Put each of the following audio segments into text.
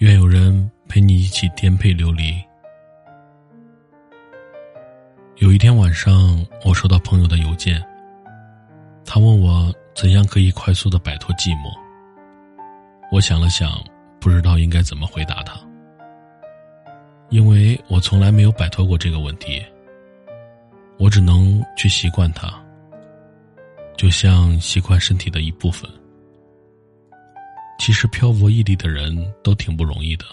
愿有人陪你一起颠沛流离。有一天晚上，我收到朋友的邮件，他问我怎样可以快速的摆脱寂寞。我想了想，不知道应该怎么回答他，因为我从来没有摆脱过这个问题。我只能去习惯它，就像习惯身体的一部分。其实漂泊异地的人都挺不容易的。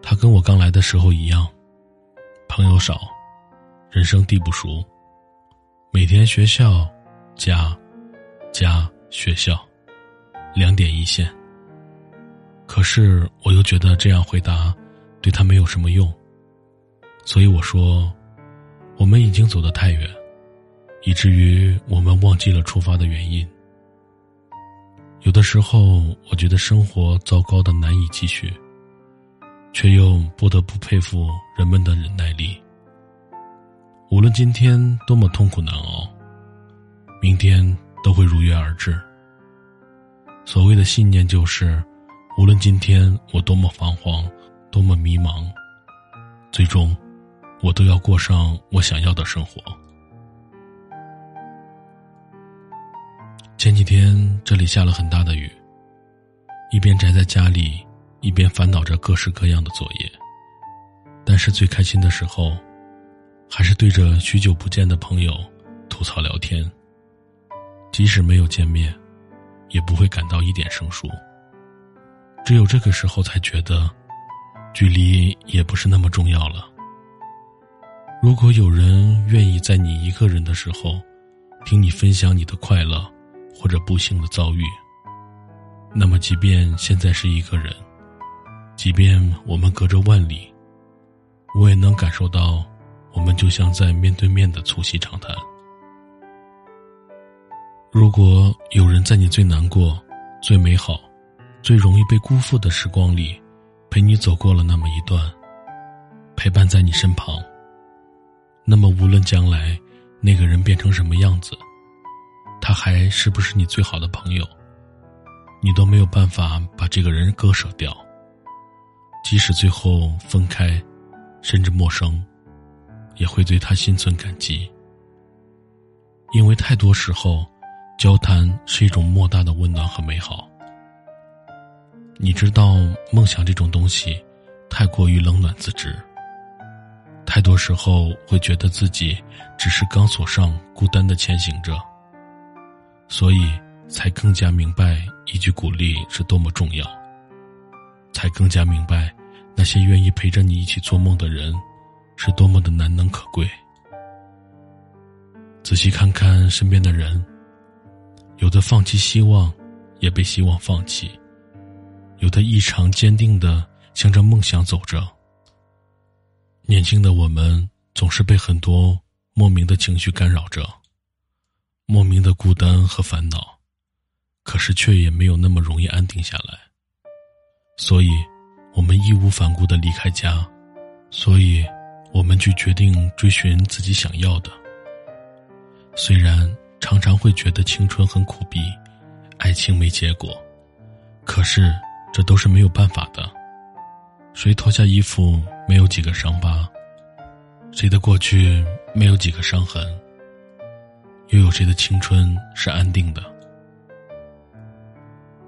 他跟我刚来的时候一样，朋友少，人生地不熟，每天学校、家、家、学校，两点一线。可是我又觉得这样回答对他没有什么用，所以我说。我们已经走得太远，以至于我们忘记了出发的原因。有的时候，我觉得生活糟糕的难以继续，却又不得不佩服人们的忍耐力。无论今天多么痛苦难熬，明天都会如约而至。所谓的信念就是，无论今天我多么彷徨，多么迷茫，最终。我都要过上我想要的生活。前几天这里下了很大的雨，一边宅在家里，一边烦恼着各式各样的作业。但是最开心的时候，还是对着许久不见的朋友吐槽聊天。即使没有见面，也不会感到一点生疏。只有这个时候才觉得，距离也不是那么重要了。如果有人愿意在你一个人的时候，听你分享你的快乐或者不幸的遭遇，那么即便现在是一个人，即便我们隔着万里，我也能感受到，我们就像在面对面的促膝长谈。如果有人在你最难过、最美好、最容易被辜负的时光里，陪你走过了那么一段，陪伴在你身旁。那么，无论将来那个人变成什么样子，还是不是你最好的朋友，你都没有办法把这个人割舍掉。即使最后分开，甚至陌生，也会对他心存感激。因为太多时候，交谈是一种莫大的温暖和美好。你知道，梦想这种东西，太过于冷暖自知。太多时候会觉得自己只是钢索上孤单的前行着，所以才更加明白一句鼓励是多么重要，才更加明白那些愿意陪着你一起做梦的人是多么的难能可贵。仔细看看身边的人，有的放弃希望，也被希望放弃；有的异常坚定的向着梦想走着。年轻的我们总是被很多莫名的情绪干扰着，莫名的孤单和烦恼，可是却也没有那么容易安定下来。所以，我们义无反顾的离开家，所以，我们去决定追寻自己想要的。虽然常常会觉得青春很苦逼，爱情没结果，可是这都是没有办法的。谁脱下衣服？没有几个伤疤，谁的过去没有几个伤痕？又有谁的青春是安定的？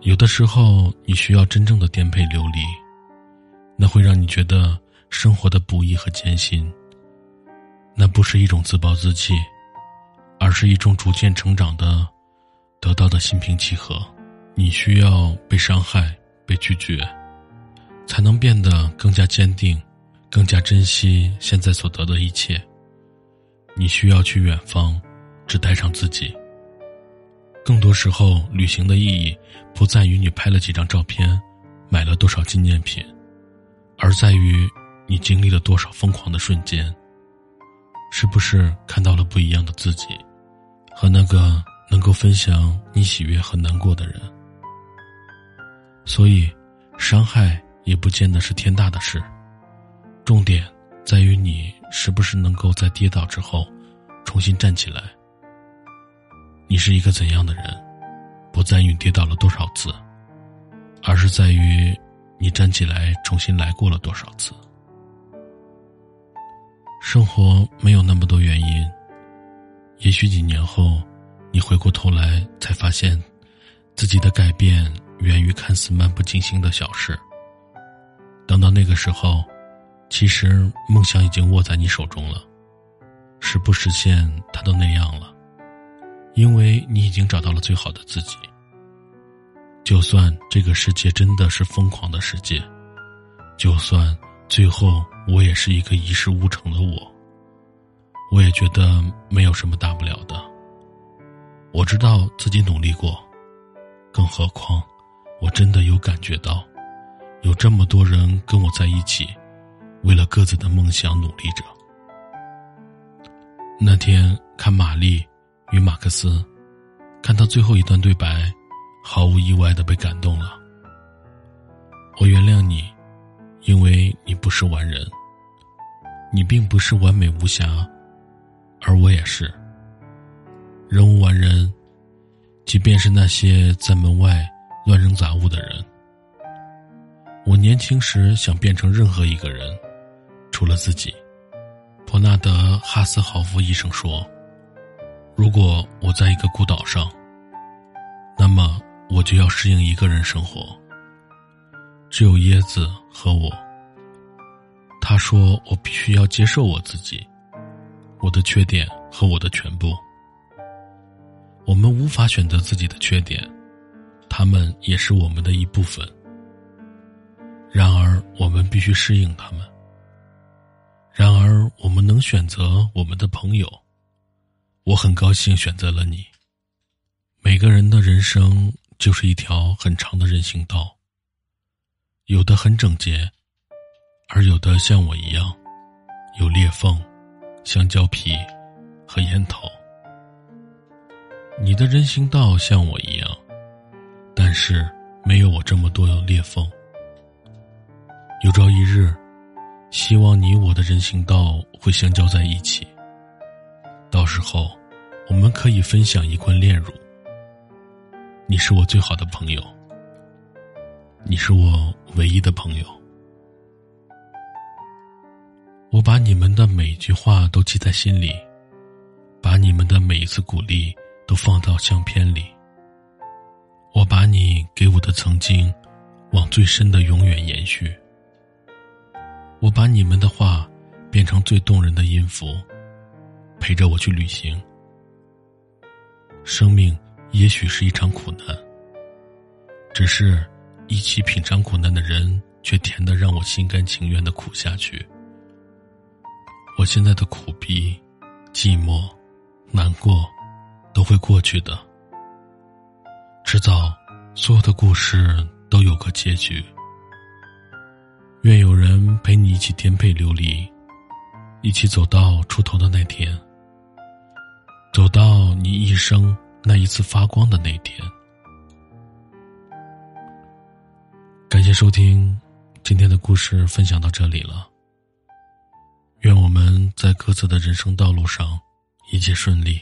有的时候，你需要真正的颠沛流离，那会让你觉得生活的不易和艰辛。那不是一种自暴自弃，而是一种逐渐成长的、得到的心平气和。你需要被伤害、被拒绝，才能变得更加坚定。更加珍惜现在所得的一切。你需要去远方，只带上自己。更多时候，旅行的意义不在于你拍了几张照片，买了多少纪念品，而在于你经历了多少疯狂的瞬间。是不是看到了不一样的自己，和那个能够分享你喜悦和难过的人？所以，伤害也不见得是天大的事。重点在于你是不是能够在跌倒之后重新站起来。你是一个怎样的人，不在于跌倒了多少次，而是在于你站起来重新来过了多少次。生活没有那么多原因，也许几年后，你回过头来才发现，自己的改变源于看似漫不经心的小事。等到那个时候，其实梦想已经握在你手中了，实不实现它都那样了，因为你已经找到了最好的自己。就算这个世界真的是疯狂的世界，就算最后我也是一个一事无成的我，我也觉得没有什么大不了的。我知道自己努力过，更何况我真的有感觉到，有这么多人跟我在一起，为了各自的梦想努力着。那天看玛丽与马克思，看到最后一段对白。毫无意外的被感动了。我原谅你，因为你不是完人。你并不是完美无瑕，而我也是。人无完人，即便是那些在门外乱扔杂物的人。我年轻时想变成任何一个人，除了自己。伯纳德·哈斯豪夫医生说：“如果我在一个孤岛上，那么。”我就要适应一个人生活，只有椰子和我。他说：“我必须要接受我自己，我的缺点和我的全部。我们无法选择自己的缺点，他们也是我们的一部分。然而，我们必须适应他们。然而，我们能选择我们的朋友。我很高兴选择了你。每个人的人生。”就是一条很长的人行道，有的很整洁，而有的像我一样，有裂缝、香蕉皮和烟头。你的人行道像我一样，但是没有我这么多裂缝。有朝一日，希望你我的人行道会相交在一起，时候，我们可以分享一罐炼乳。你是我最好的朋友，你是我唯一的朋友。我把你们的每句话都记在心里，把你们的每一次鼓励都放到相片里。我把你给我的曾经，往最深的永远延续。我把你们的话变成最动人的音符，陪着我去旅行。生命。也许是一场苦难，只是一起品尝苦难的人，却甜的让我心甘情愿的苦下去。我现在的苦逼、寂寞、难过，都会过去的。迟早，所有的故事都有个结局。愿有人陪你一起颠沛流离，一起走到出头的那天，走到你一生。那一次发光的那天，感谢收听，今天的故事分享到这里了。愿我们在各自的人生道路上一切顺利。